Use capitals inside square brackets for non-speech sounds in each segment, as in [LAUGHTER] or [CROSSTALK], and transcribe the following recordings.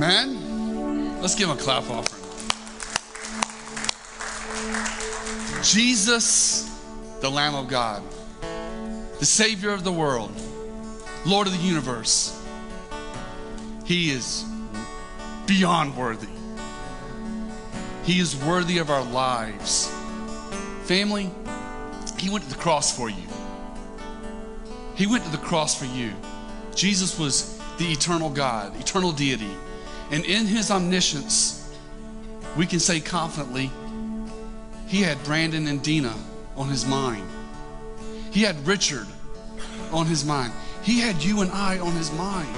Amen. Let's give him a clap offering. Jesus, the Lamb of God, the Savior of the world, Lord of the universe. He is beyond worthy. He is worthy of our lives. Family, He went to the cross for you. He went to the cross for you. Jesus was the eternal God, eternal deity. And in His omniscience, we can say confidently, He had Brandon and Dina on His mind. He had Richard on His mind. He had you and I on His mind.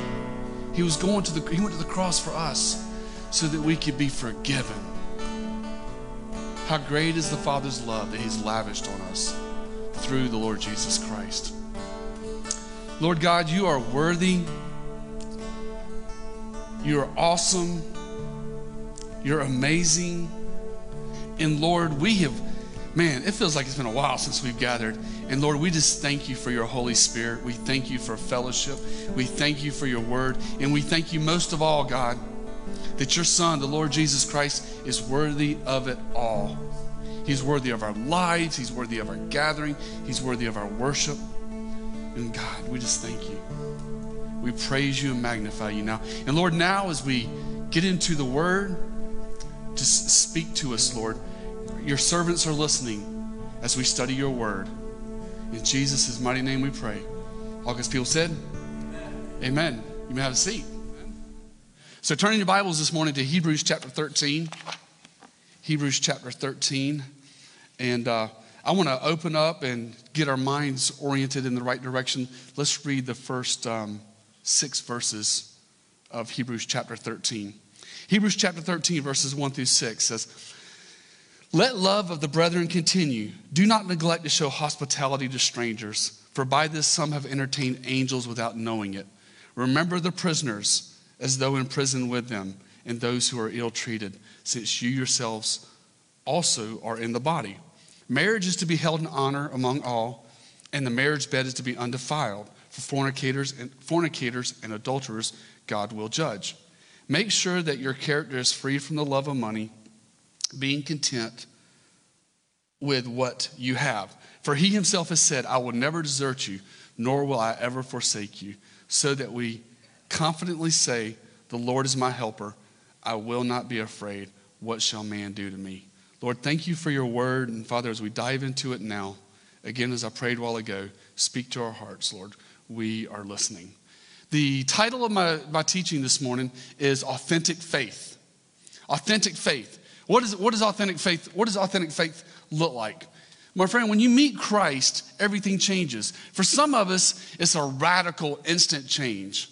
He was going to the, He went to the cross for us so that we could be forgiven. How great is the Father's love that He's lavished on us through the Lord Jesus Christ. Lord God, you are worthy. You are awesome. You're amazing. And Lord, we have, man, it feels like it's been a while since we've gathered. And Lord, we just thank you for your Holy Spirit. We thank you for fellowship. We thank you for your word. And we thank you most of all, God, that your Son, the Lord Jesus Christ, is worthy of it all. He's worthy of our lives, He's worthy of our gathering, He's worthy of our worship. And God, we just thank you. We praise you and magnify you now. And Lord, now as we get into the word, just speak to us, Lord. Your servants are listening as we study your word. In Jesus' mighty name we pray. All God's people said, Amen. Amen. You may have a seat. So, turning your Bibles this morning to Hebrews chapter 13. Hebrews chapter 13. And uh, I want to open up and get our minds oriented in the right direction. Let's read the first um, six verses of Hebrews chapter 13. Hebrews chapter 13, verses 1 through 6 says, Let love of the brethren continue. Do not neglect to show hospitality to strangers, for by this some have entertained angels without knowing it. Remember the prisoners as though in prison with them, and those who are ill treated, since you yourselves also are in the body. Marriage is to be held in honor among all, and the marriage bed is to be undefiled. For fornicators and fornicators and adulterers, God will judge. Make sure that your character is free from the love of money, being content with what you have. For he himself has said, I will never desert you, nor will I ever forsake you, so that we confidently say, The Lord is my helper. I will not be afraid. What shall man do to me? Lord, thank you for your word. And Father, as we dive into it now, again, as I prayed a while ago, speak to our hearts, Lord. We are listening. The title of my, my teaching this morning is Authentic Faith. Authentic faith. What is, what is authentic faith? What does authentic faith look like? My friend, when you meet Christ, everything changes. For some of us, it's a radical, instant change.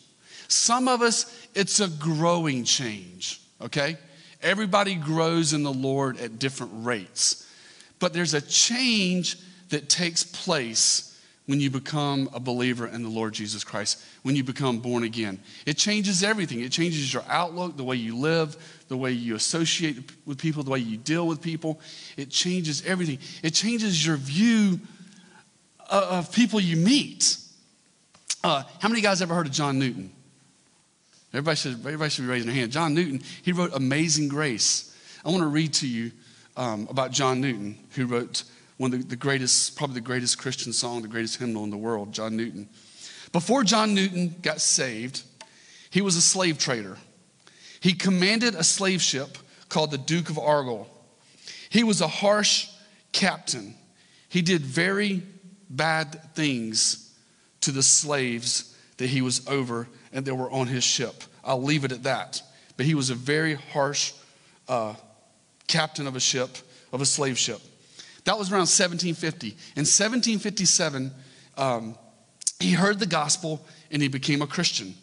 Some of us, it's a growing change, okay? Everybody grows in the Lord at different rates. But there's a change that takes place when you become a believer in the Lord Jesus Christ, when you become born again. It changes everything. It changes your outlook, the way you live, the way you associate with people, the way you deal with people. It changes everything. It changes your view of people you meet. Uh, how many guys ever heard of John Newton? Everybody should, everybody should be raising their hand. John Newton, he wrote Amazing Grace. I want to read to you um, about John Newton, who wrote one of the, the greatest, probably the greatest Christian song, the greatest hymnal in the world, John Newton. Before John Newton got saved, he was a slave trader. He commanded a slave ship called the Duke of Argyle. He was a harsh captain. He did very bad things to the slaves that he was over and that were on his ship. I'll leave it at that. But he was a very harsh uh, captain of a ship, of a slave ship. That was around 1750. In 1757, um, he heard the gospel and he became a Christian.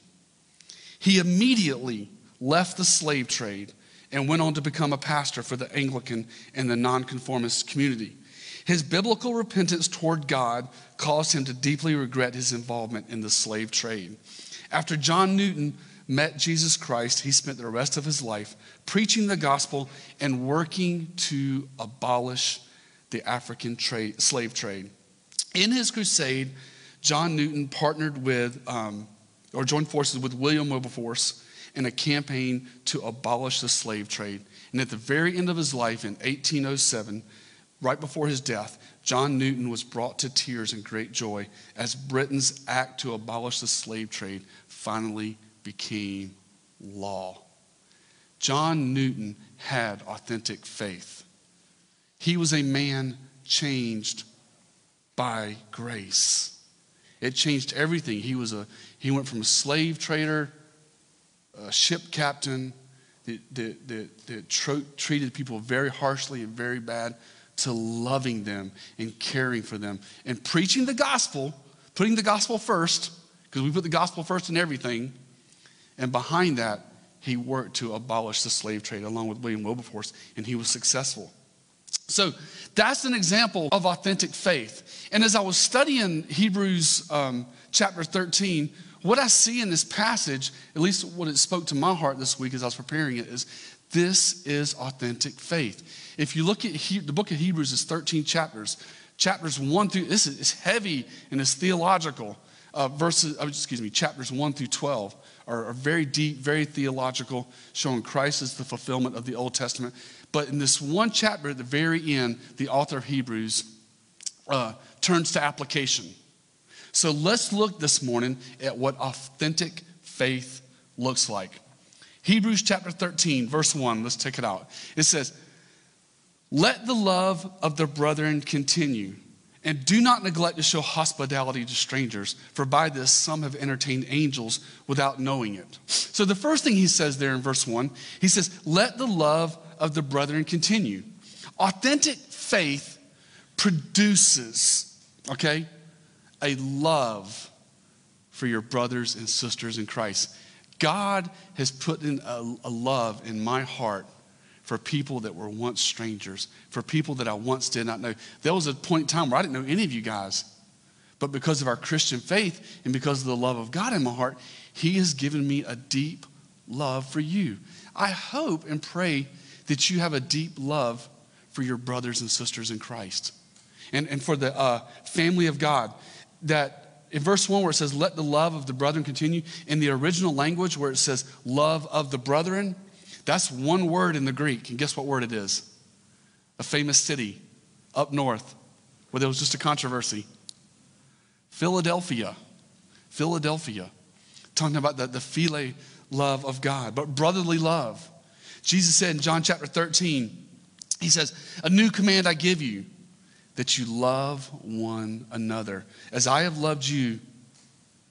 He immediately left the slave trade and went on to become a pastor for the Anglican and the nonconformist community. His biblical repentance toward God caused him to deeply regret his involvement in the slave trade. After John Newton met Jesus Christ, he spent the rest of his life preaching the gospel and working to abolish the African trade, slave trade. In his crusade, John Newton partnered with, um, or joined forces with William Wilberforce, in a campaign to abolish the slave trade. And at the very end of his life in 1807, right before his death, John Newton was brought to tears in great joy as Britain's act to abolish the slave trade finally became law. John Newton had authentic faith. He was a man changed by grace. It changed everything. He was a he went from a slave trader, a ship captain that, that, that, that tro- treated people very harshly and very bad, to loving them and caring for them and preaching the gospel, putting the gospel first, because we put the gospel first in everything. And behind that, he worked to abolish the slave trade along with William Wilberforce, and he was successful. So that's an example of authentic faith. And as I was studying Hebrews um, chapter 13, what I see in this passage, at least what it spoke to my heart this week as I was preparing it, is this is authentic faith. If you look at he, the book of Hebrews, is 13 chapters. Chapters 1 through, this is heavy and it's theological. Uh, verses, uh, excuse me, chapters 1 through 12 are, are very deep, very theological, showing Christ as the fulfillment of the Old Testament. But in this one chapter at the very end, the author of Hebrews uh, turns to application. So let's look this morning at what authentic faith looks like. Hebrews chapter 13, verse 1, let's take it out. It says, Let the love of the brethren continue. And do not neglect to show hospitality to strangers, for by this some have entertained angels without knowing it. So, the first thing he says there in verse 1, he says, Let the love of the brethren continue. Authentic faith produces, okay, a love for your brothers and sisters in Christ. God has put in a, a love in my heart for people that were once strangers, for people that I once did not know. There was a point in time where I didn't know any of you guys. But because of our Christian faith and because of the love of God in my heart, He has given me a deep love for you. I hope and pray that you have a deep love for your brothers and sisters in Christ and, and for the uh, family of God. That in verse 1, where it says, Let the love of the brethren continue, in the original language where it says, Love of the brethren, that's one word in the Greek. And guess what word it is? A famous city up north where there was just a controversy Philadelphia. Philadelphia. Talking about the, the phile love of God, but brotherly love. Jesus said in John chapter 13, He says, A new command I give you, that you love one another. As I have loved you,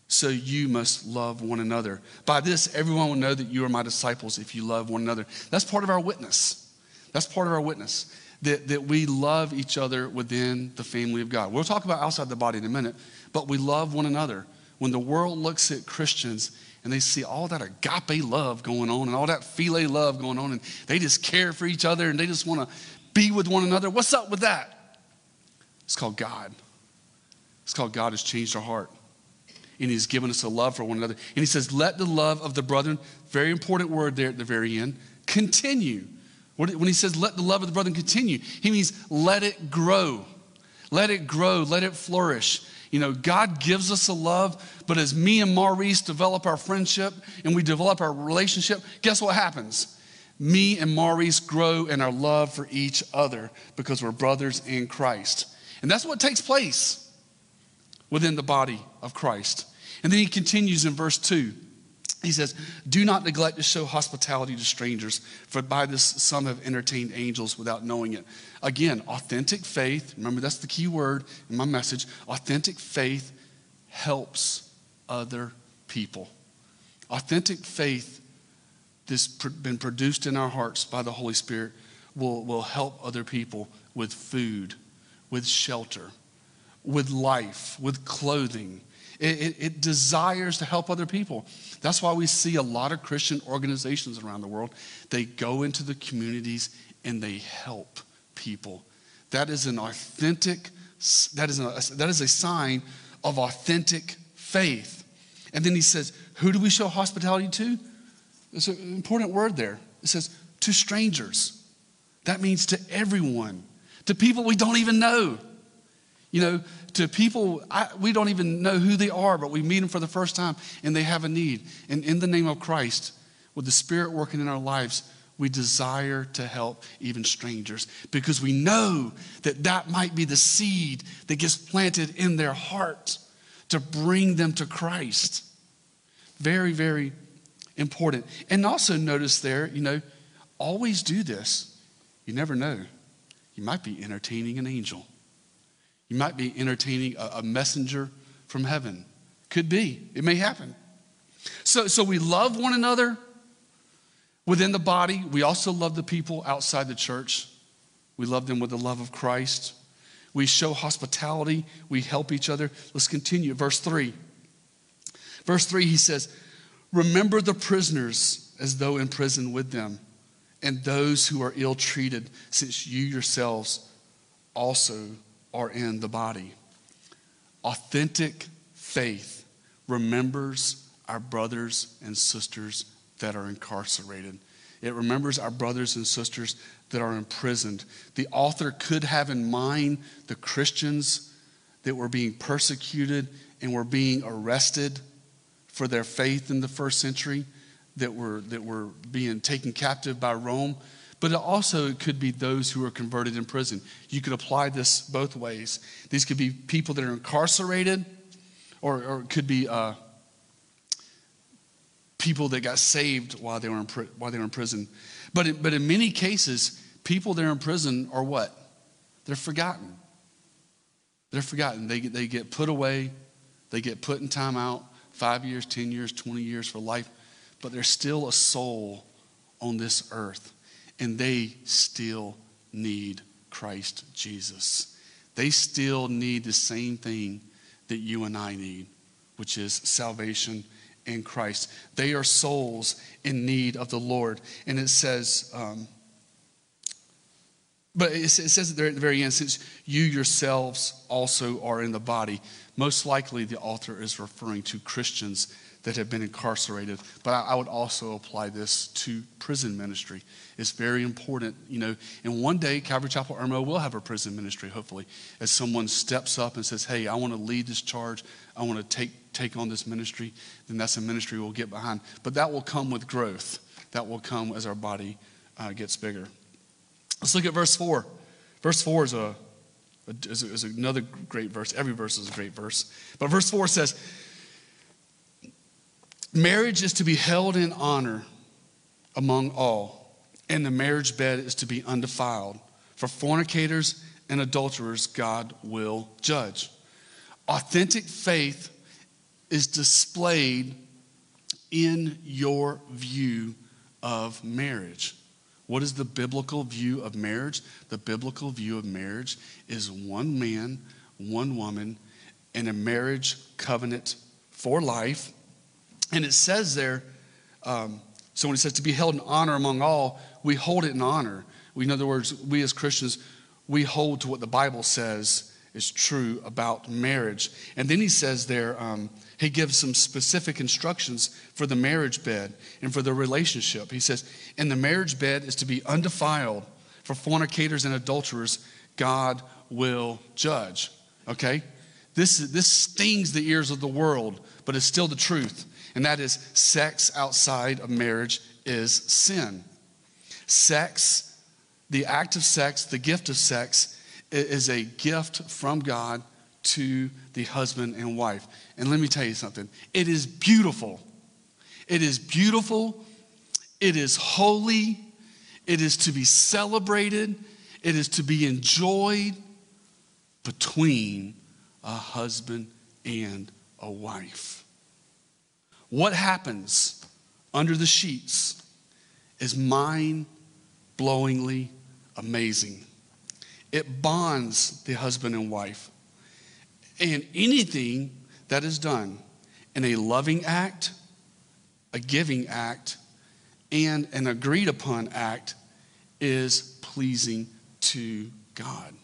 so you must love one another. By this, everyone will know that you are my disciples if you love one another. That's part of our witness. That's part of our witness. That, that we love each other within the family of God. We'll talk about outside the body in a minute, but we love one another. When the world looks at Christians and they see all that agape love going on and all that phile love going on, and they just care for each other and they just want to be with one another, what's up with that? It's called God. It's called God has changed our heart and he's given us a love for one another. And he says, let the love of the brethren, very important word there at the very end, continue. When he says, let the love of the brethren continue, he means let it grow. Let it grow, let it flourish. You know, God gives us a love, but as me and Maurice develop our friendship and we develop our relationship, guess what happens? Me and Maurice grow in our love for each other because we're brothers in Christ. And that's what takes place within the body of Christ. And then he continues in verse 2. He says, Do not neglect to show hospitality to strangers, for by this some have entertained angels without knowing it. Again, authentic faith, remember that's the key word in my message. Authentic faith helps other people. Authentic faith that's been produced in our hearts by the Holy Spirit will, will help other people with food, with shelter with life, with clothing. It, it, it, desires to help other people. That's why we see a lot of Christian organizations around the world. They go into the communities and they help people. That is an authentic, that is a, that is a sign of authentic faith. And then he says, Who do we show hospitality to? It's an important word there. It says, To strangers. That means to everyone, to people we don't even know. You know, to people, I, we don't even know who they are, but we meet them for the first time and they have a need. And in the name of Christ, with the Spirit working in our lives, we desire to help even strangers because we know that that might be the seed that gets planted in their heart to bring them to Christ. Very, very important. And also notice there, you know, always do this. You never know. You might be entertaining an angel. You might be entertaining a, a messenger from heaven. Could be. It may happen. So, so we love one another within the body. We also love the people outside the church. We love them with the love of Christ. We show hospitality. We help each other. Let's continue. Verse 3. Verse 3, he says, Remember the prisoners as though in prison with them, and those who are ill treated, since you yourselves also are in the body. Authentic faith remembers our brothers and sisters that are incarcerated. It remembers our brothers and sisters that are imprisoned. The author could have in mind the Christians that were being persecuted and were being arrested for their faith in the first century, that were, that were being taken captive by Rome. But it also could be those who are converted in prison. You could apply this both ways. These could be people that are incarcerated, or, or it could be uh, people that got saved while they were in, while they were in prison. But, but in many cases, people that are in prison are what? They're forgotten. They're forgotten. They, they get put away, they get put in timeout five years, 10 years, 20 years for life, but there's still a soul on this earth, and they still need Christ Jesus. They still need the same thing that you and I need, which is salvation in Christ. They are souls in need of the Lord. And it says, um, but it says there at the very end, since you yourselves also are in the body, most likely the author is referring to Christians that have been incarcerated. But I, would also apply this to prison ministry. It's very important, you know. And one day, Calvary Chapel Irmo will have a prison ministry, hopefully, as someone steps up and says, Hey, I want to lead this charge. I want to take, take on this ministry. Then that's a ministry we'll get behind. But that will come with growth, that will come as our body uh, gets bigger. Let's look at verse 4. Verse 4 is, a, is another great verse. Every verse is a great verse. But verse 4 says, Marriage is to be held in honor among all, and the marriage bed is to be undefiled. For fornicators and adulterers, God will judge. Authentic faith is displayed in your view of marriage. What is the biblical view of marriage? The biblical view of marriage is one man, one woman, in a marriage covenant for life and it says there, um, so when it says to be held in honor among all, we hold it in honor. We, in other words, we as Christians, we hold to what the Bible says is true about marriage. And then he says there, um, he gives some specific instructions for the marriage bed and for the relationship. He says, and the marriage bed is to be undefiled. For fornicators and adulterers, God will judge. Okay? This, this stings the ears of the world, but it's still the truth and that is sex outside of marriage is sin. Sex, the act of sex, the gift of sex, is a gift from God to the husband and wife. And let me tell you something it is beautiful. It is beautiful. It is holy. It is to be celebrated. It is to be enjoyed between a husband and a wife. What happens under the sheets is mind blowingly amazing. It bonds the husband and wife. And anything that is done in a loving act, a giving act, and an agreed upon act is pleasing to God.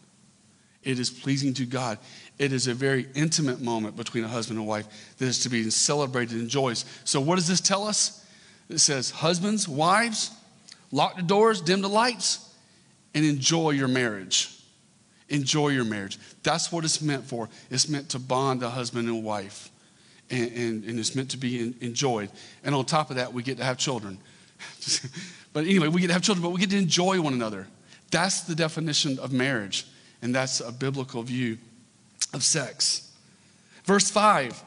It is pleasing to God. It is a very intimate moment between a husband and wife that is to be celebrated and enjoyed. So, what does this tell us? It says, Husbands, wives, lock the doors, dim the lights, and enjoy your marriage. Enjoy your marriage. That's what it's meant for. It's meant to bond a husband and wife, and, and, and it's meant to be enjoyed. And on top of that, we get to have children. [LAUGHS] but anyway, we get to have children, but we get to enjoy one another. That's the definition of marriage, and that's a biblical view of sex. Verse 5,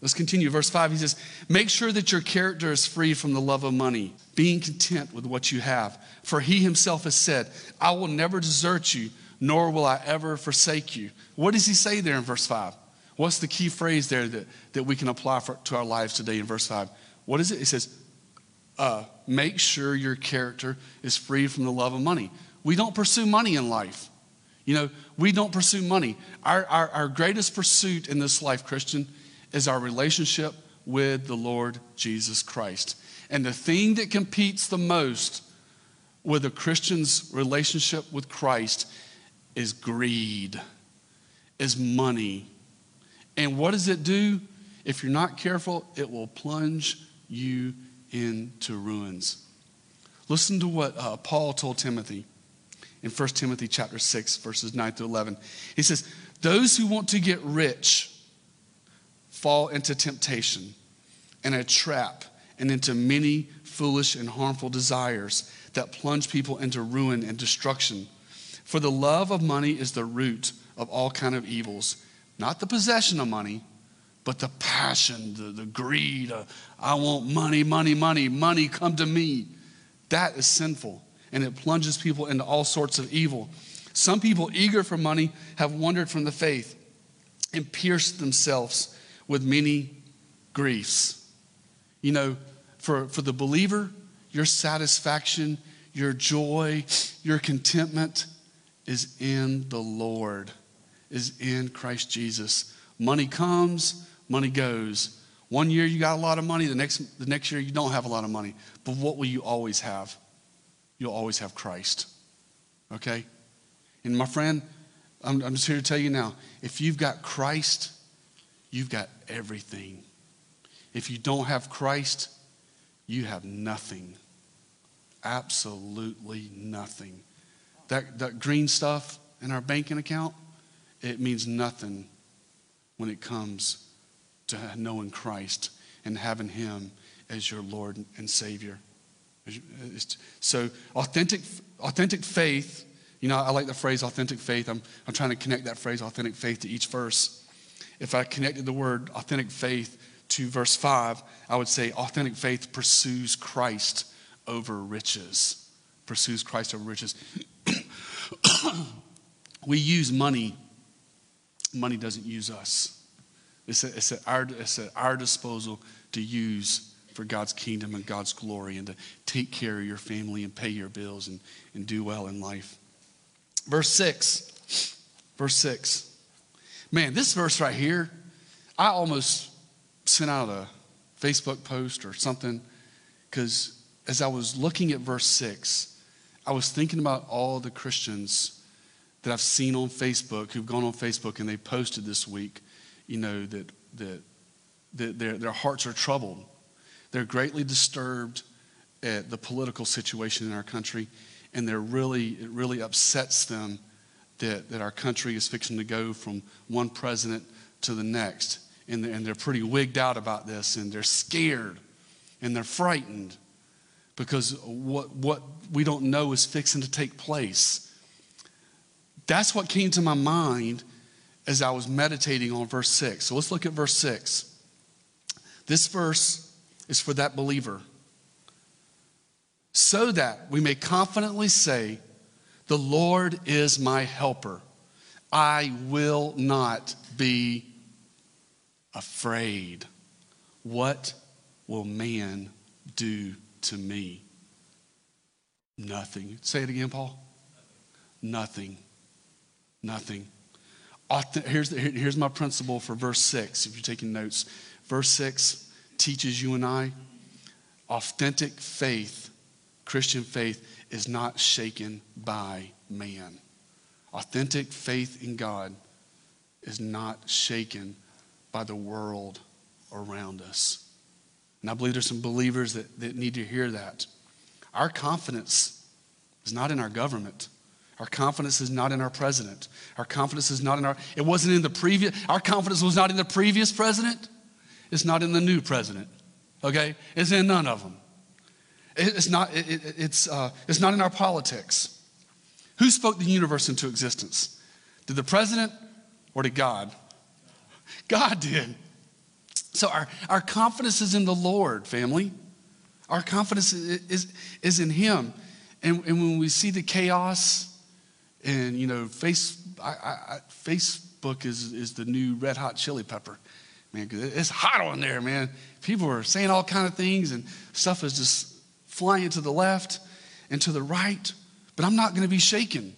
let's continue. Verse 5, he says, Make sure that your character is free from the love of money, being content with what you have. For he himself has said, I will never desert you, nor will I ever forsake you. What does he say there in verse 5? What's the key phrase there that, that we can apply for, to our lives today in verse 5? What is it? It says, uh, Make sure your character is free from the love of money. We don't pursue money in life. You know, we don't pursue money. Our, our, our greatest pursuit in this life, Christian, is our relationship with the Lord Jesus Christ. And the thing that competes the most with a Christian's relationship with Christ is greed, is money. And what does it do? If you're not careful, it will plunge you into ruins. Listen to what uh, Paul told Timothy in 1 Timothy chapter 6 verses 9 to 11. He says, "Those who want to get rich fall into temptation and a trap and into many foolish and harmful desires that plunge people into ruin and destruction. For the love of money is the root of all kind of evils, not the possession of money, but the passion, the, the greed. Uh, I want money, money, money, money, come to me. That is sinful and it plunges people into all sorts of evil. Some people eager for money have wandered from the faith and pierced themselves with many griefs. You know, for, for the believer, your satisfaction, your joy, your contentment is in the Lord, is in Christ Jesus. Money comes, money goes. One year you got a lot of money, the next, the next year you don't have a lot of money. But what will you always have? You'll always have Christ. Okay? And my friend, I'm, I'm just here to tell you now if you've got Christ, you've got everything. If you don't have Christ, you have nothing. Absolutely nothing. That, that green stuff in our banking account, it means nothing when it comes to knowing Christ and having Him as your Lord and Savior. So authentic, authentic faith, you know, I like the phrase authentic faith. I'm, I'm trying to connect that phrase authentic faith to each verse. If I connected the word authentic faith to verse 5, I would say authentic faith pursues Christ over riches. Pursues Christ over riches. [COUGHS] we use money, money doesn't use us. It's, a, it's, at our, it's at our disposal to use for God's kingdom and God's glory and to take care of your family and pay your bills and, and do well in life. Verse 6. Verse 6. Man, this verse right here, I almost sent out a Facebook post or something because as I was looking at verse 6, I was thinking about all the Christians that I've seen on Facebook who've gone on Facebook and they posted this week, you know, that, that, that their, their hearts are troubled they're greatly disturbed at the political situation in our country, and they're really, it really upsets them that, that our country is fixing to go from one president to the next. And they're, and they're pretty wigged out about this, and they're scared, and they're frightened because what, what we don't know is fixing to take place. That's what came to my mind as I was meditating on verse 6. So let's look at verse 6. This verse is for that believer. So that we may confidently say, The Lord is my helper. I will not be afraid. What will man do to me? Nothing. Say it again, Paul. Nothing. Nothing. Here's, here's my principle for verse 6, if you're taking notes. Verse 6 teaches you and I authentic faith, Christian faith, is not shaken by man. Authentic faith in God is not shaken by the world around us. And I believe there's some believers that, that need to hear that. Our confidence is not in our government. Our confidence is not in our president. Our confidence is not in our, it wasn't in the previous, our confidence was not in the previous president. It's not in the new president, okay? It's in none of them. It's not, it, it, it's, uh, it's not in our politics. Who spoke the universe into existence? Did the president or did God? God did. So our, our confidence is in the Lord, family. Our confidence is, is, is in Him. And, and when we see the chaos and, you know, face, I, I, Facebook is, is the new red hot chili pepper. Man, it's hot on there, man. People are saying all kind of things and stuff is just flying to the left and to the right. But I'm not going to be shaken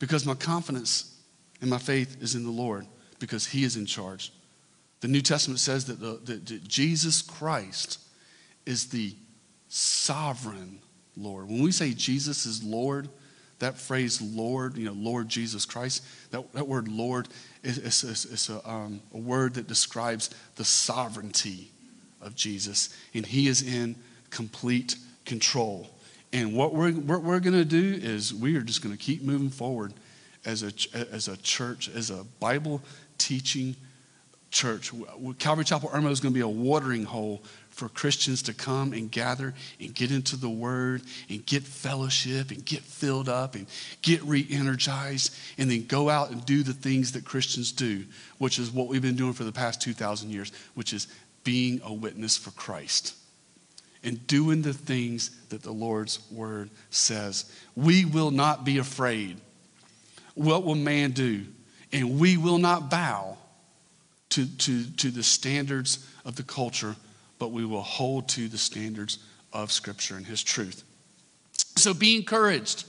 because my confidence and my faith is in the Lord because He is in charge. The New Testament says that, the, that, that Jesus Christ is the sovereign Lord. When we say Jesus is Lord, that phrase Lord, you know, Lord Jesus Christ, that, that word Lord is, is, is a, um, a word that describes the sovereignty of Jesus. And He is in complete control. And what we're, what we're going to do is we are just going to keep moving forward as a, as a church, as a Bible teaching church. Calvary Chapel Irmo is going to be a watering hole for Christians to come and gather and get into the Word and get fellowship and get filled up and get re energized and then go out and do the things that Christians do, which is what we've been doing for the past 2,000 years, which is being a witness for Christ and doing the things that the Lord's Word says. We will not be afraid what will man do? And we will not bow to, to, to the standards of the culture, but we will hold to the standards of Scripture and His truth. So be encouraged.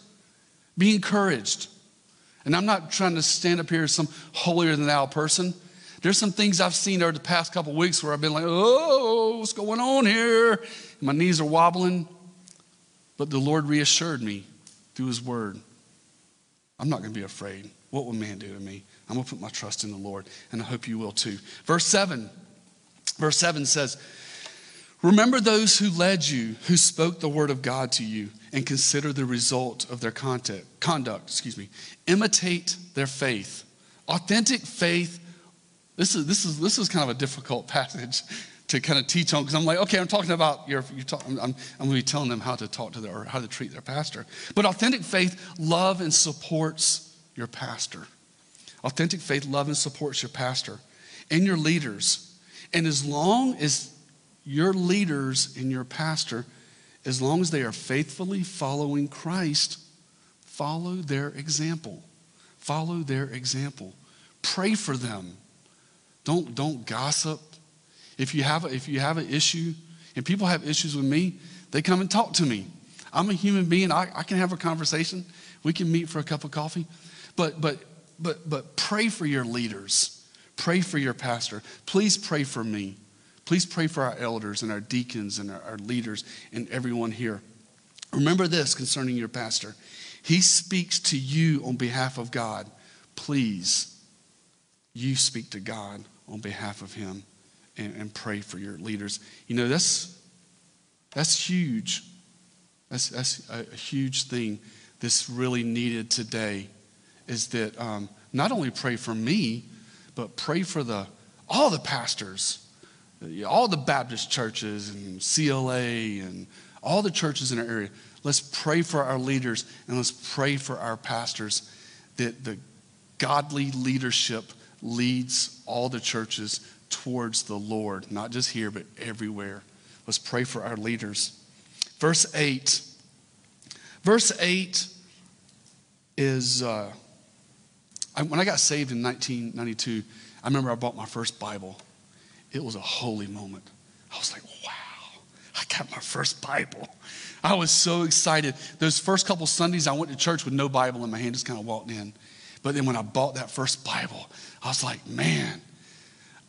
Be encouraged. And I'm not trying to stand up here as some holier than thou person. There's some things I've seen over the past couple weeks where I've been like, oh, what's going on here? My knees are wobbling. But the Lord reassured me through His Word I'm not going to be afraid. What will man do to me? I'm going to put my trust in the Lord, and I hope you will too. Verse 7. Verse 7 says, Remember those who led you, who spoke the word of God to you, and consider the result of their conduct. Excuse me. Imitate their faith. Authentic faith. This is, this, is, this is kind of a difficult [LAUGHS] passage to kind of teach on because I'm like, okay, I'm talking about your, you talk, I'm, I'm, I'm, going to be telling them how to talk to their, or how to treat their pastor. But authentic faith love and supports your pastor. Authentic faith love and supports your pastor and your leaders. And as long as your leaders and your pastor, as long as they are faithfully following Christ, follow their example. Follow their example. Pray for them. Don't, don't gossip. If you have, a, if you have an issue, and people have issues with me, they come and talk to me. I'm a human being. I, I can have a conversation. We can meet for a cup of coffee. But, but, but, but pray for your leaders. Pray for your pastor. Please pray for me. Please pray for our elders and our deacons and our, our leaders and everyone here. Remember this concerning your pastor. He speaks to you on behalf of God. Please, you speak to God on behalf of him and, and pray for your leaders. You know, that's, that's huge. That's, that's a, a huge thing that's really needed today is that um, not only pray for me, but pray for the, all the pastors, all the Baptist churches and CLA and all the churches in our area. Let's pray for our leaders and let's pray for our pastors that the godly leadership leads all the churches towards the Lord, not just here, but everywhere. Let's pray for our leaders. Verse 8. Verse 8 is uh, I, when I got saved in 1992, I remember I bought my first Bible. It was a holy moment. I was like, wow, I got my first Bible. I was so excited. Those first couple Sundays, I went to church with no Bible in my hand, just kind of walked in. But then when I bought that first Bible, I was like, man,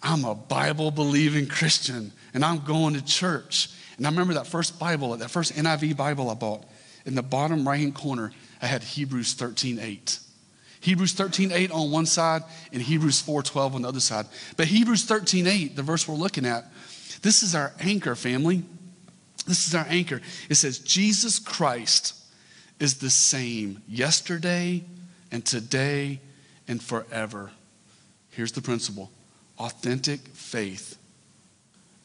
I'm a Bible believing Christian and I'm going to church. And I remember that first Bible, that first NIV Bible I bought, in the bottom right hand corner, I had Hebrews 13 8. Hebrews 13 8 on one side and Hebrews 4 12 on the other side. But Hebrews 13 8, the verse we're looking at, this is our anchor, family. This is our anchor. It says, Jesus Christ is the same yesterday and today and forever. Here's the principle Authentic faith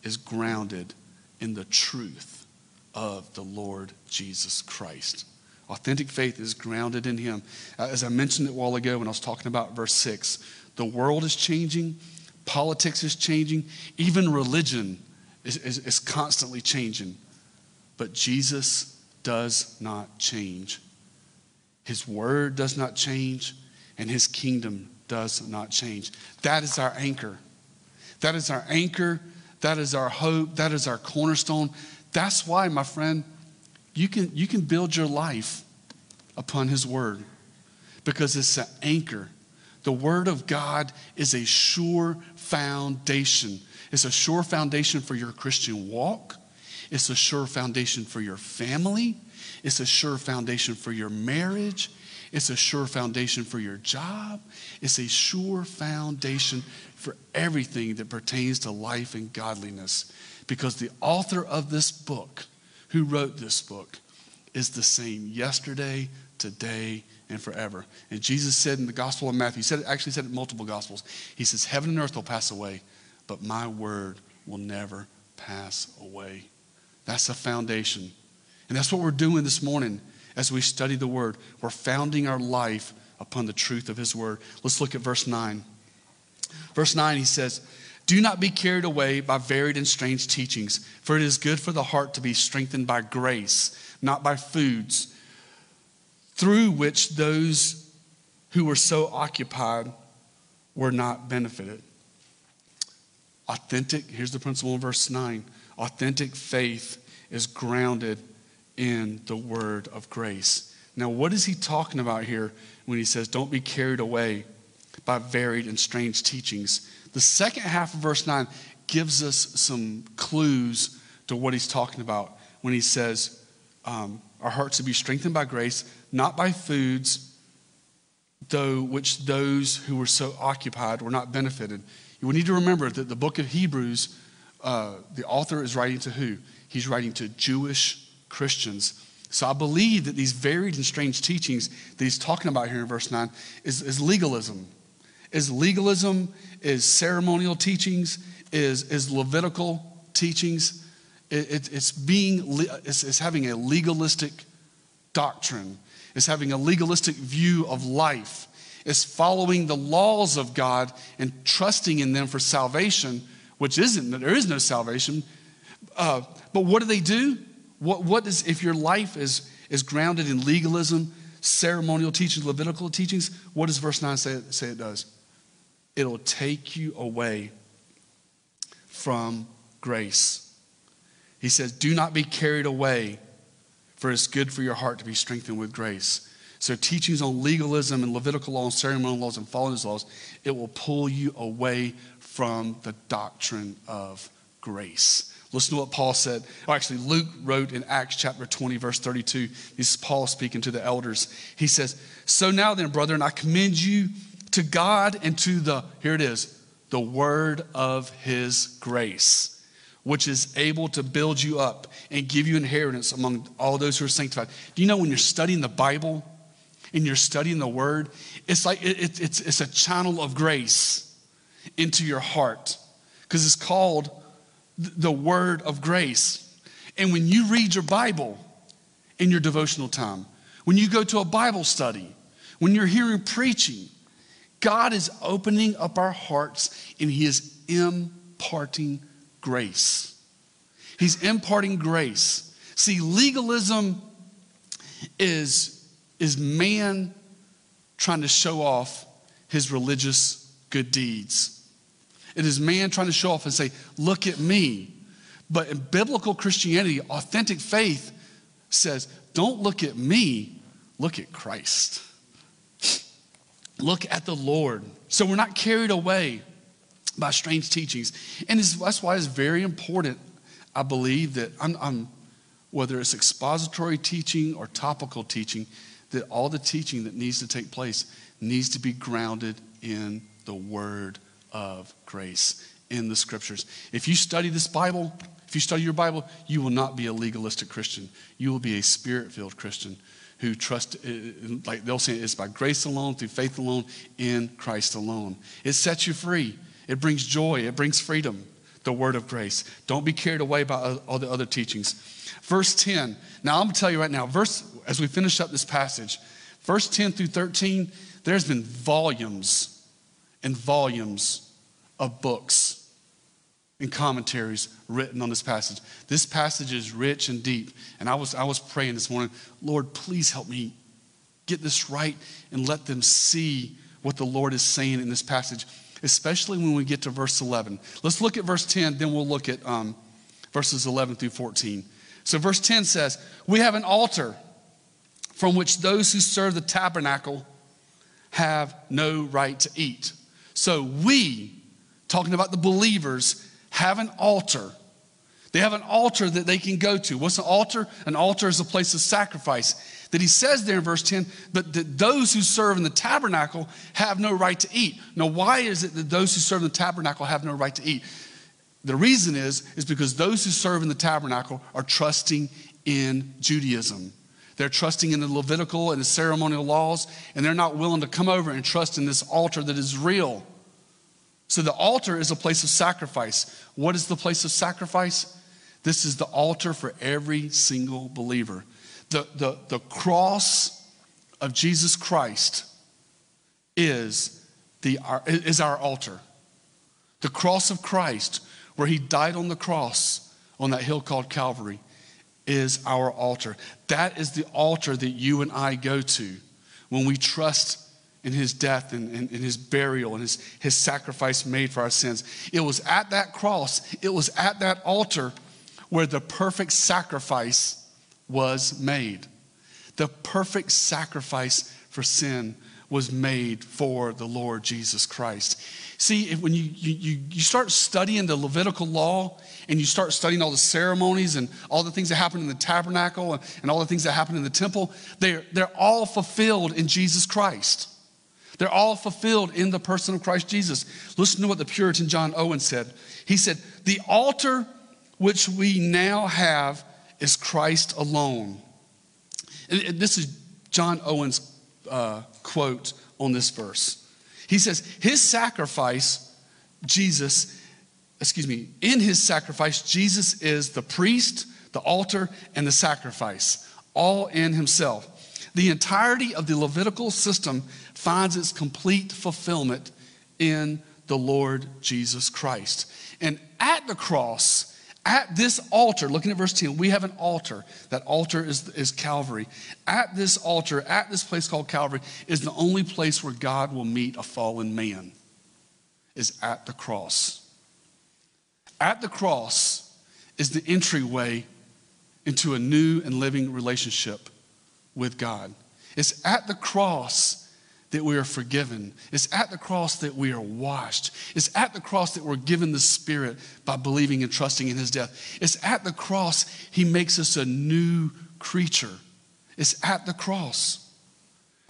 is grounded in the truth of the Lord Jesus Christ. Authentic faith is grounded in Him. Uh, as I mentioned a while ago when I was talking about verse 6, the world is changing, politics is changing, even religion is, is, is constantly changing. But Jesus does not change. His word does not change, and His kingdom does not change. That is our anchor. That is our anchor. That is our hope. That is our cornerstone. That's why, my friend, you can, you can build your life upon His Word because it's an anchor. The Word of God is a sure foundation. It's a sure foundation for your Christian walk, it's a sure foundation for your family, it's a sure foundation for your marriage, it's a sure foundation for your job, it's a sure foundation for everything that pertains to life and godliness. Because the author of this book, who wrote this book, is the same yesterday, today, and forever. And Jesus said in the Gospel of Matthew, he said, actually said it in multiple Gospels, he says, Heaven and earth will pass away, but my word will never pass away. That's a foundation. And that's what we're doing this morning as we study the word. We're founding our life upon the truth of his word. Let's look at verse 9. Verse 9, he says, Do not be carried away by varied and strange teachings, for it is good for the heart to be strengthened by grace, not by foods, through which those who were so occupied were not benefited. Authentic, here's the principle in verse 9 authentic faith is grounded in the word of grace. Now, what is he talking about here when he says, Don't be carried away by varied and strange teachings? The second half of verse 9 gives us some clues to what he's talking about when he says, um, Our hearts to be strengthened by grace, not by foods, though which those who were so occupied were not benefited. We need to remember that the book of Hebrews, uh, the author is writing to who? He's writing to Jewish Christians. So I believe that these varied and strange teachings that he's talking about here in verse 9 is, is legalism. Is legalism, is ceremonial teachings, is, is Levitical teachings. It, it, it's being, it's, it's having a legalistic doctrine. It's having a legalistic view of life is following the laws of God and trusting in them for salvation, which isn't, there is no salvation. Uh, but what do they do? What, what is, if your life is, is grounded in legalism, ceremonial teachings, Levitical teachings, what does verse 9 say, say it does? It'll take you away from grace. He says, Do not be carried away, for it's good for your heart to be strengthened with grace. So, teachings on legalism and Levitical law and ceremonial laws and following laws, it will pull you away from the doctrine of grace. Listen to what Paul said. Actually, Luke wrote in Acts chapter 20, verse 32. This is Paul speaking to the elders. He says, So now then, brethren, I commend you to God and to the, here it is, the word of his grace, which is able to build you up and give you inheritance among all those who are sanctified. Do you know when you're studying the Bible, and you're studying the word, it's like it, it, it's, it's a channel of grace into your heart because it's called the word of grace. And when you read your Bible in your devotional time, when you go to a Bible study, when you're hearing preaching, God is opening up our hearts and He is imparting grace. He's imparting grace. See, legalism is is man trying to show off his religious good deeds. It is man trying to show off and say, Look at me. But in biblical Christianity, authentic faith says, Don't look at me, look at Christ. Look at the Lord. So we're not carried away by strange teachings. And that's why it's very important, I believe, that I'm, I'm, whether it's expository teaching or topical teaching, that all the teaching that needs to take place needs to be grounded in the word of grace, in the scriptures. If you study this Bible, if you study your Bible, you will not be a legalistic Christian. You will be a spirit filled Christian who trust, uh, like they'll say, it's by grace alone, through faith alone, in Christ alone. It sets you free, it brings joy, it brings freedom, the word of grace. Don't be carried away by all the other teachings. Verse 10. Now, I'm going to tell you right now, verse, as we finish up this passage, verse 10 through 13, there's been volumes and volumes of books and commentaries written on this passage. This passage is rich and deep. And I was, I was praying this morning, Lord, please help me get this right and let them see what the Lord is saying in this passage, especially when we get to verse 11. Let's look at verse 10, then we'll look at um, verses 11 through 14. So, verse 10 says, We have an altar from which those who serve the tabernacle have no right to eat. So, we, talking about the believers, have an altar. They have an altar that they can go to. What's an altar? An altar is a place of sacrifice. That he says there in verse 10, but that those who serve in the tabernacle have no right to eat. Now, why is it that those who serve in the tabernacle have no right to eat? The reason is, is because those who serve in the tabernacle are trusting in Judaism. They're trusting in the Levitical and the ceremonial laws, and they're not willing to come over and trust in this altar that is real. So the altar is a place of sacrifice. What is the place of sacrifice? This is the altar for every single believer. The, the, the cross of Jesus Christ is, the, is our altar. The cross of Christ, where he died on the cross on that hill called Calvary, is our altar. That is the altar that you and I go to when we trust in his death and, and, and, his burial and his, his sacrifice made for our sins. It was at that cross, it was at that altar where the perfect sacrifice was made. The perfect sacrifice for sin was made for the Lord Jesus Christ. See, when you, you, you start studying the Levitical law and you start studying all the ceremonies and all the things that happened in the tabernacle and, and all the things that happened in the temple, they're, they're all fulfilled in Jesus Christ. They're all fulfilled in the person of Christ Jesus. Listen to what the Puritan John Owen said. He said, The altar which we now have is Christ alone. And this is John Owen's uh, quote on this verse. He says, His sacrifice, Jesus, excuse me, in his sacrifice, Jesus is the priest, the altar, and the sacrifice, all in himself. The entirety of the Levitical system finds its complete fulfillment in the Lord Jesus Christ. And at the cross, at this altar, looking at verse 10, we have an altar. That altar is, is Calvary. At this altar, at this place called Calvary, is the only place where God will meet a fallen man, is at the cross. At the cross is the entryway into a new and living relationship with God. It's at the cross that we are forgiven. It's at the cross that we are washed. It's at the cross that we're given the Spirit by believing and trusting in His death. It's at the cross He makes us a new creature. It's at the cross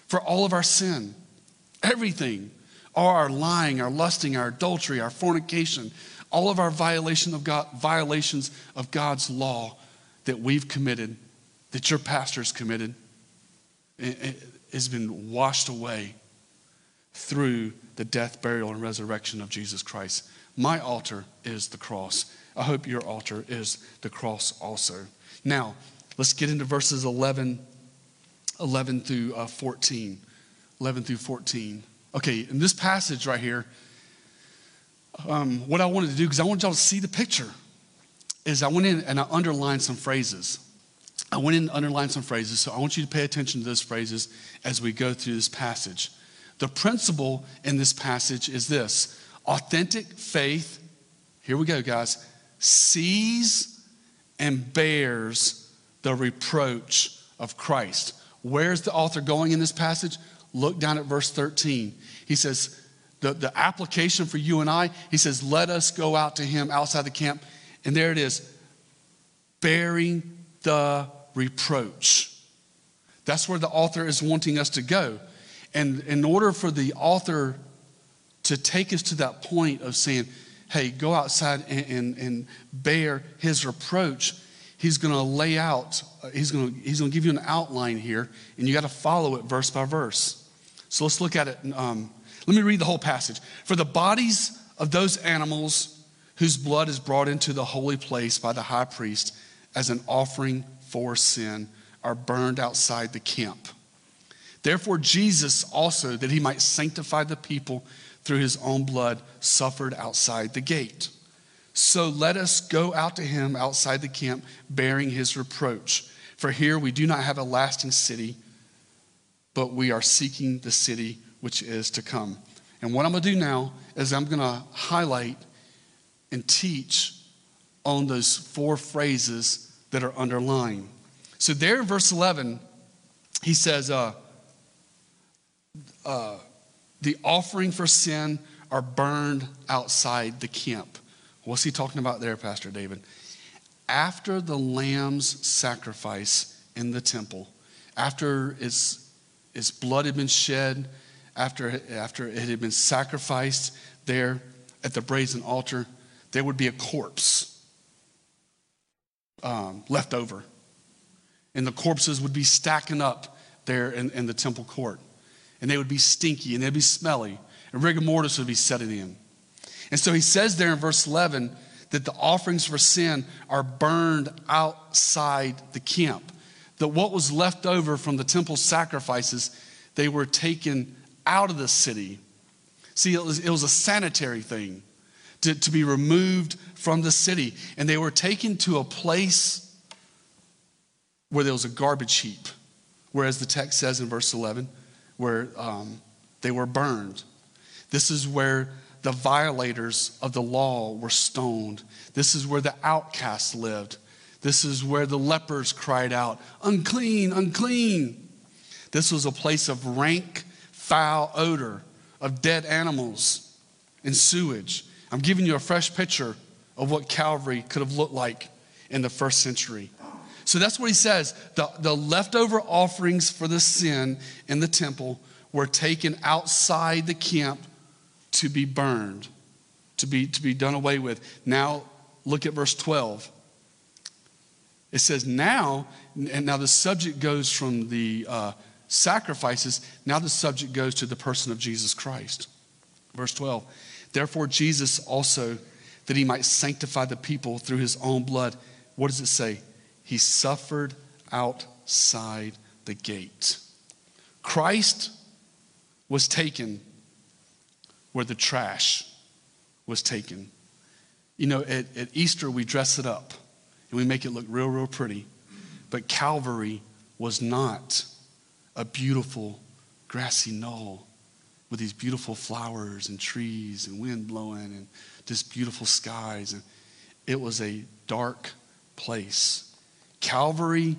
for all of our sin, everything, all our lying, our lusting, our adultery, our fornication, all of our violation of God, violations of God's law that we've committed, that your pastor's committed has been washed away through the death, burial, and resurrection of Jesus Christ. My altar is the cross. I hope your altar is the cross also. Now, let's get into verses 11, 11 through uh, 14. 11 through 14. Okay, in this passage right here, um, what I wanted to do, because I wanted y'all to see the picture, is I went in and I underlined some phrases. I went in and underlined some phrases, so I want you to pay attention to those phrases as we go through this passage. The principle in this passage is this authentic faith, here we go, guys, sees and bears the reproach of Christ. Where's the author going in this passage? Look down at verse 13. He says, the, the application for you and I, he says, let us go out to him outside the camp. And there it is, bearing the reproach. That's where the author is wanting us to go. And in order for the author to take us to that point of saying, hey, go outside and, and, and bear his reproach, he's going to lay out, uh, he's going to, he's to give you an outline here, and you got to follow it verse by verse. So let's look at it. Um, let me read the whole passage. For the bodies of those animals whose blood is brought into the holy place by the high priest as an offering for sin are burned outside the camp. Therefore, Jesus also, that he might sanctify the people through his own blood, suffered outside the gate. So let us go out to him outside the camp, bearing his reproach. For here we do not have a lasting city, but we are seeking the city which is to come. And what I'm going to do now is I'm going to highlight and teach on those four phrases that are underlined. So, there in verse 11, he says, uh, uh, The offering for sin are burned outside the camp. What's he talking about there, Pastor David? After the lamb's sacrifice in the temple, after its, its blood had been shed, after, after it had been sacrificed there at the brazen altar, there would be a corpse um, left over. And the corpses would be stacking up there in, in the temple court. And they would be stinky and they'd be smelly. And rigor mortis would be setting in. And so he says there in verse 11 that the offerings for sin are burned outside the camp. That what was left over from the temple sacrifices, they were taken out of the city. See, it was, it was a sanitary thing to, to be removed from the city. And they were taken to a place where there was a garbage heap, whereas the text says in verse 11, where um, they were burned. This is where the violators of the law were stoned. This is where the outcasts lived. This is where the lepers cried out, unclean, unclean. This was a place of rank, foul odor of dead animals and sewage. I'm giving you a fresh picture of what Calvary could have looked like in the first century. So that's what he says. The, the leftover offerings for the sin in the temple were taken outside the camp to be burned, to be, to be done away with. Now, look at verse 12. It says, now, and now the subject goes from the uh, sacrifices, now the subject goes to the person of Jesus Christ. Verse 12. Therefore, Jesus also, that he might sanctify the people through his own blood, what does it say? He suffered outside the gate. Christ was taken where the trash was taken. You know, at, at Easter, we dress it up and we make it look real, real pretty. But Calvary was not a beautiful grassy knoll with these beautiful flowers and trees and wind blowing and just beautiful skies. And it was a dark place. Calvary,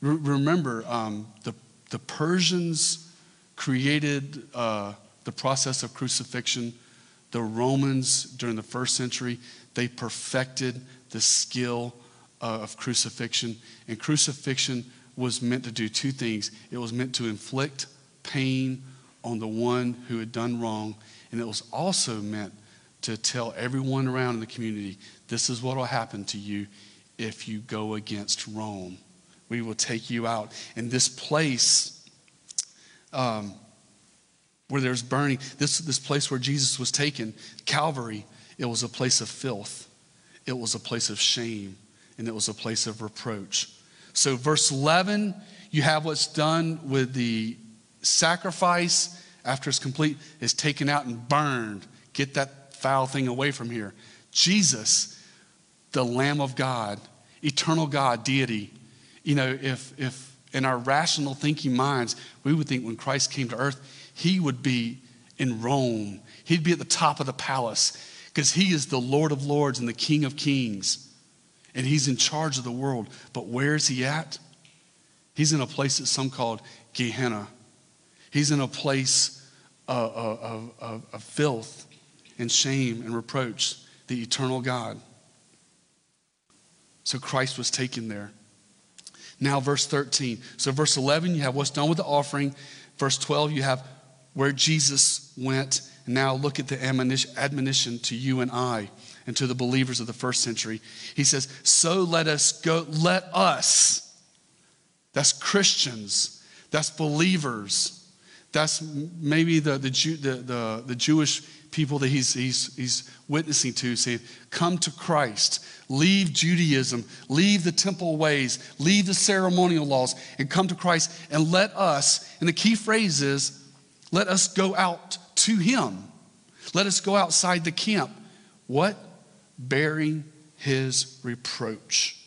re- remember, um, the, the Persians created uh, the process of crucifixion. The Romans, during the first century, they perfected the skill uh, of crucifixion. And crucifixion was meant to do two things it was meant to inflict pain on the one who had done wrong, and it was also meant to tell everyone around in the community this is what will happen to you if you go against Rome. We will take you out. And this place um, where there's burning, this, this place where Jesus was taken, Calvary, it was a place of filth, it was a place of shame, and it was a place of reproach. So, verse 11, you have what's done with the sacrifice after it's complete, is taken out and burned. Get that foul thing away from here. Jesus, the Lamb of God, eternal God, deity. You know, if, if in our rational thinking minds, we would think when Christ came to earth, he would be in Rome. He'd be at the top of the palace because he is the Lord of lords and the King of kings and he's in charge of the world. But where is he at? He's in a place that some called Gehenna. He's in a place of, of, of, of filth and shame and reproach, the eternal God. So Christ was taken there. Now, verse 13. So, verse 11, you have what's done with the offering. Verse 12, you have where Jesus went. Now, look at the admonition to you and I and to the believers of the first century. He says, So let us go, let us, that's Christians, that's believers, that's maybe the, the, Jew, the, the, the Jewish people that he's, he's, he's witnessing to, saying, Come to Christ, leave Judaism, leave the temple ways, leave the ceremonial laws, and come to Christ and let us, and the key phrase is, let us go out to him. Let us go outside the camp. What? Bearing his reproach.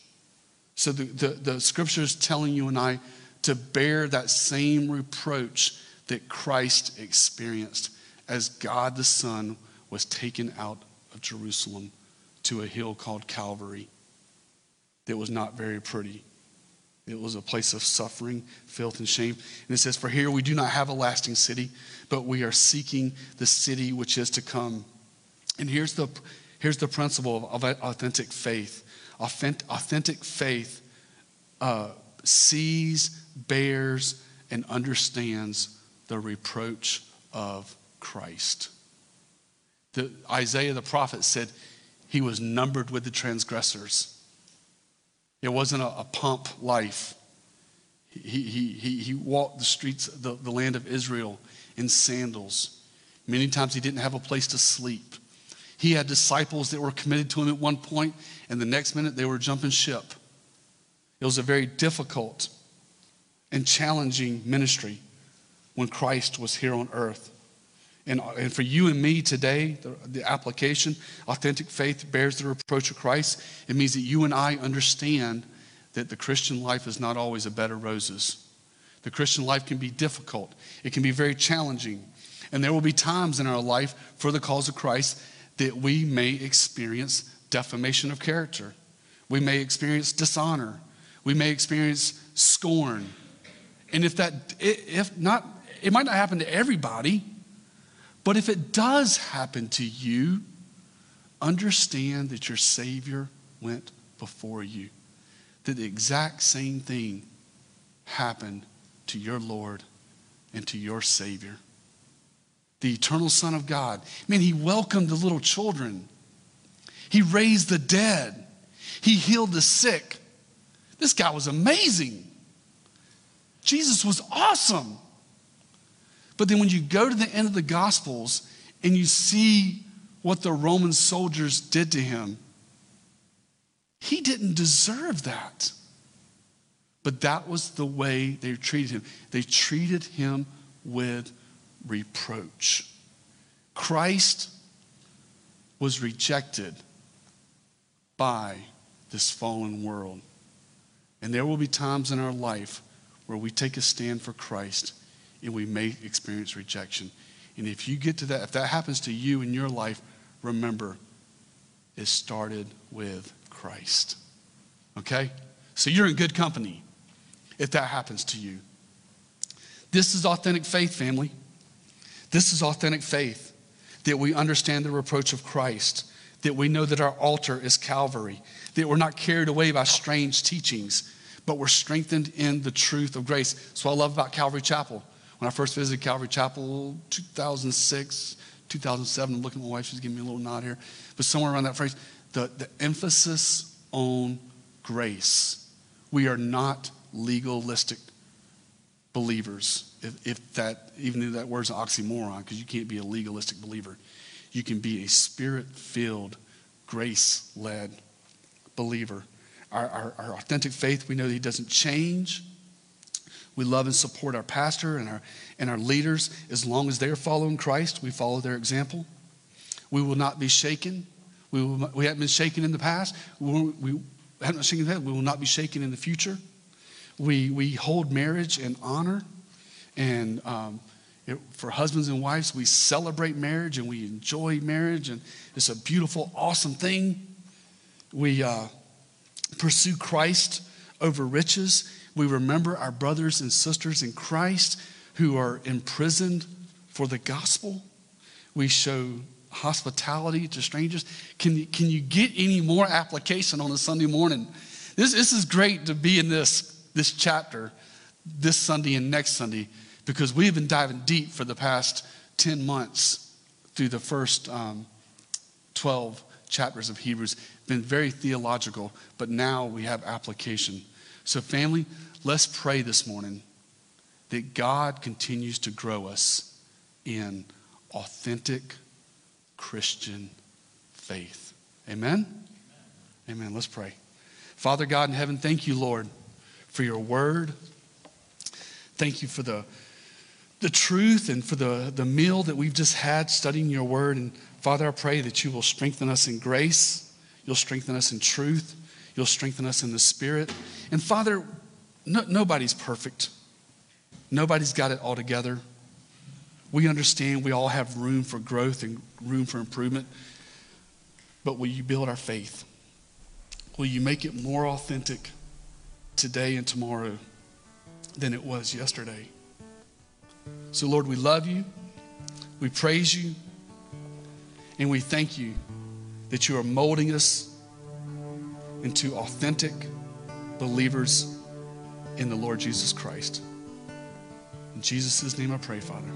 So the, the, the scripture is telling you and I to bear that same reproach that Christ experienced as God the Son was taken out of Jerusalem to a hill called Calvary that was not very pretty. It was a place of suffering, filth, and shame. And it says, For here we do not have a lasting city, but we are seeking the city which is to come. And here's the, here's the principle of, authentic faith authentic faith uh, sees, bears, and understands the reproach of Christ. The, Isaiah the prophet said he was numbered with the transgressors. It wasn't a, a life. He, he, he, he walked the streets of the, the land of Israel in sandals. Many times he didn't have a place to sleep. He had disciples that were committed to him at one point, and the next minute they were jumping ship. It was a very difficult and challenging ministry when Christ was here on earth. And, uh, and for you and me today, the, the application, authentic faith bears the reproach of Christ. It means that you and I understand that the Christian life is not always a bed of roses. The Christian life can be difficult, it can be very challenging. And there will be times in our life for the cause of Christ that we may experience defamation of character. We may experience dishonor. We may experience scorn. And if that, if not, it might not happen to everybody, but if it does happen to you, understand that your Savior went before you. That the exact same thing happened to your Lord and to your Savior. The eternal Son of God. Man, He welcomed the little children, He raised the dead, He healed the sick. This guy was amazing. Jesus was awesome. But then when you go to the end of the Gospels and you see what the Roman soldiers did to him, he didn't deserve that. But that was the way they treated him. They treated him with reproach. Christ was rejected by this fallen world. And there will be times in our life where we take a stand for Christ and we may experience rejection. And if you get to that, if that happens to you in your life, remember, it started with Christ. Okay? So you're in good company if that happens to you. This is authentic faith, family. This is authentic faith that we understand the reproach of Christ, that we know that our altar is Calvary, that we're not carried away by strange teachings, but we're strengthened in the truth of grace. That's what I love about Calvary Chapel. When I first visited Calvary Chapel, 2006, 2007, I'm looking at my wife, she's giving me a little nod here, but somewhere around that phrase, the, the emphasis on grace. We are not legalistic believers. If, if that, even though that word's an oxymoron, because you can't be a legalistic believer, you can be a spirit filled, grace led believer. Our, our, our, authentic faith, we know that He doesn't change. We love and support our pastor and our, and our leaders as long as they're following Christ. We follow their example. We will not be shaken. We, will, we haven't been shaken in the past. We, we haven't been shaken in the past. We will not be shaken in the future. We, we hold marriage in honor. And um, it, for husbands and wives, we celebrate marriage and we enjoy marriage. And it's a beautiful, awesome thing. We uh, pursue Christ over riches we remember our brothers and sisters in Christ who are imprisoned for the gospel. We show hospitality to strangers. Can you, can you get any more application on a Sunday morning? This, this is great to be in this, this chapter this Sunday and next Sunday because we've been diving deep for the past 10 months through the first um, 12 chapters of Hebrews. Been very theological, but now we have application. So, family, let's pray this morning that God continues to grow us in authentic Christian faith. Amen? Amen. Let's pray. Father God in heaven, thank you, Lord, for your word. Thank you for the, the truth and for the, the meal that we've just had studying your word. And Father, I pray that you will strengthen us in grace, you'll strengthen us in truth, you'll strengthen us in the spirit. And Father, no, nobody's perfect, nobody's got it all together. We understand we all have room for growth and room for improvement. But will you build our faith? Will you make it more authentic today and tomorrow than it was yesterday? So, Lord, we love you, we praise you, and we thank you that you are molding us into authentic believers in the Lord Jesus Christ. In Jesus' name I pray, Father.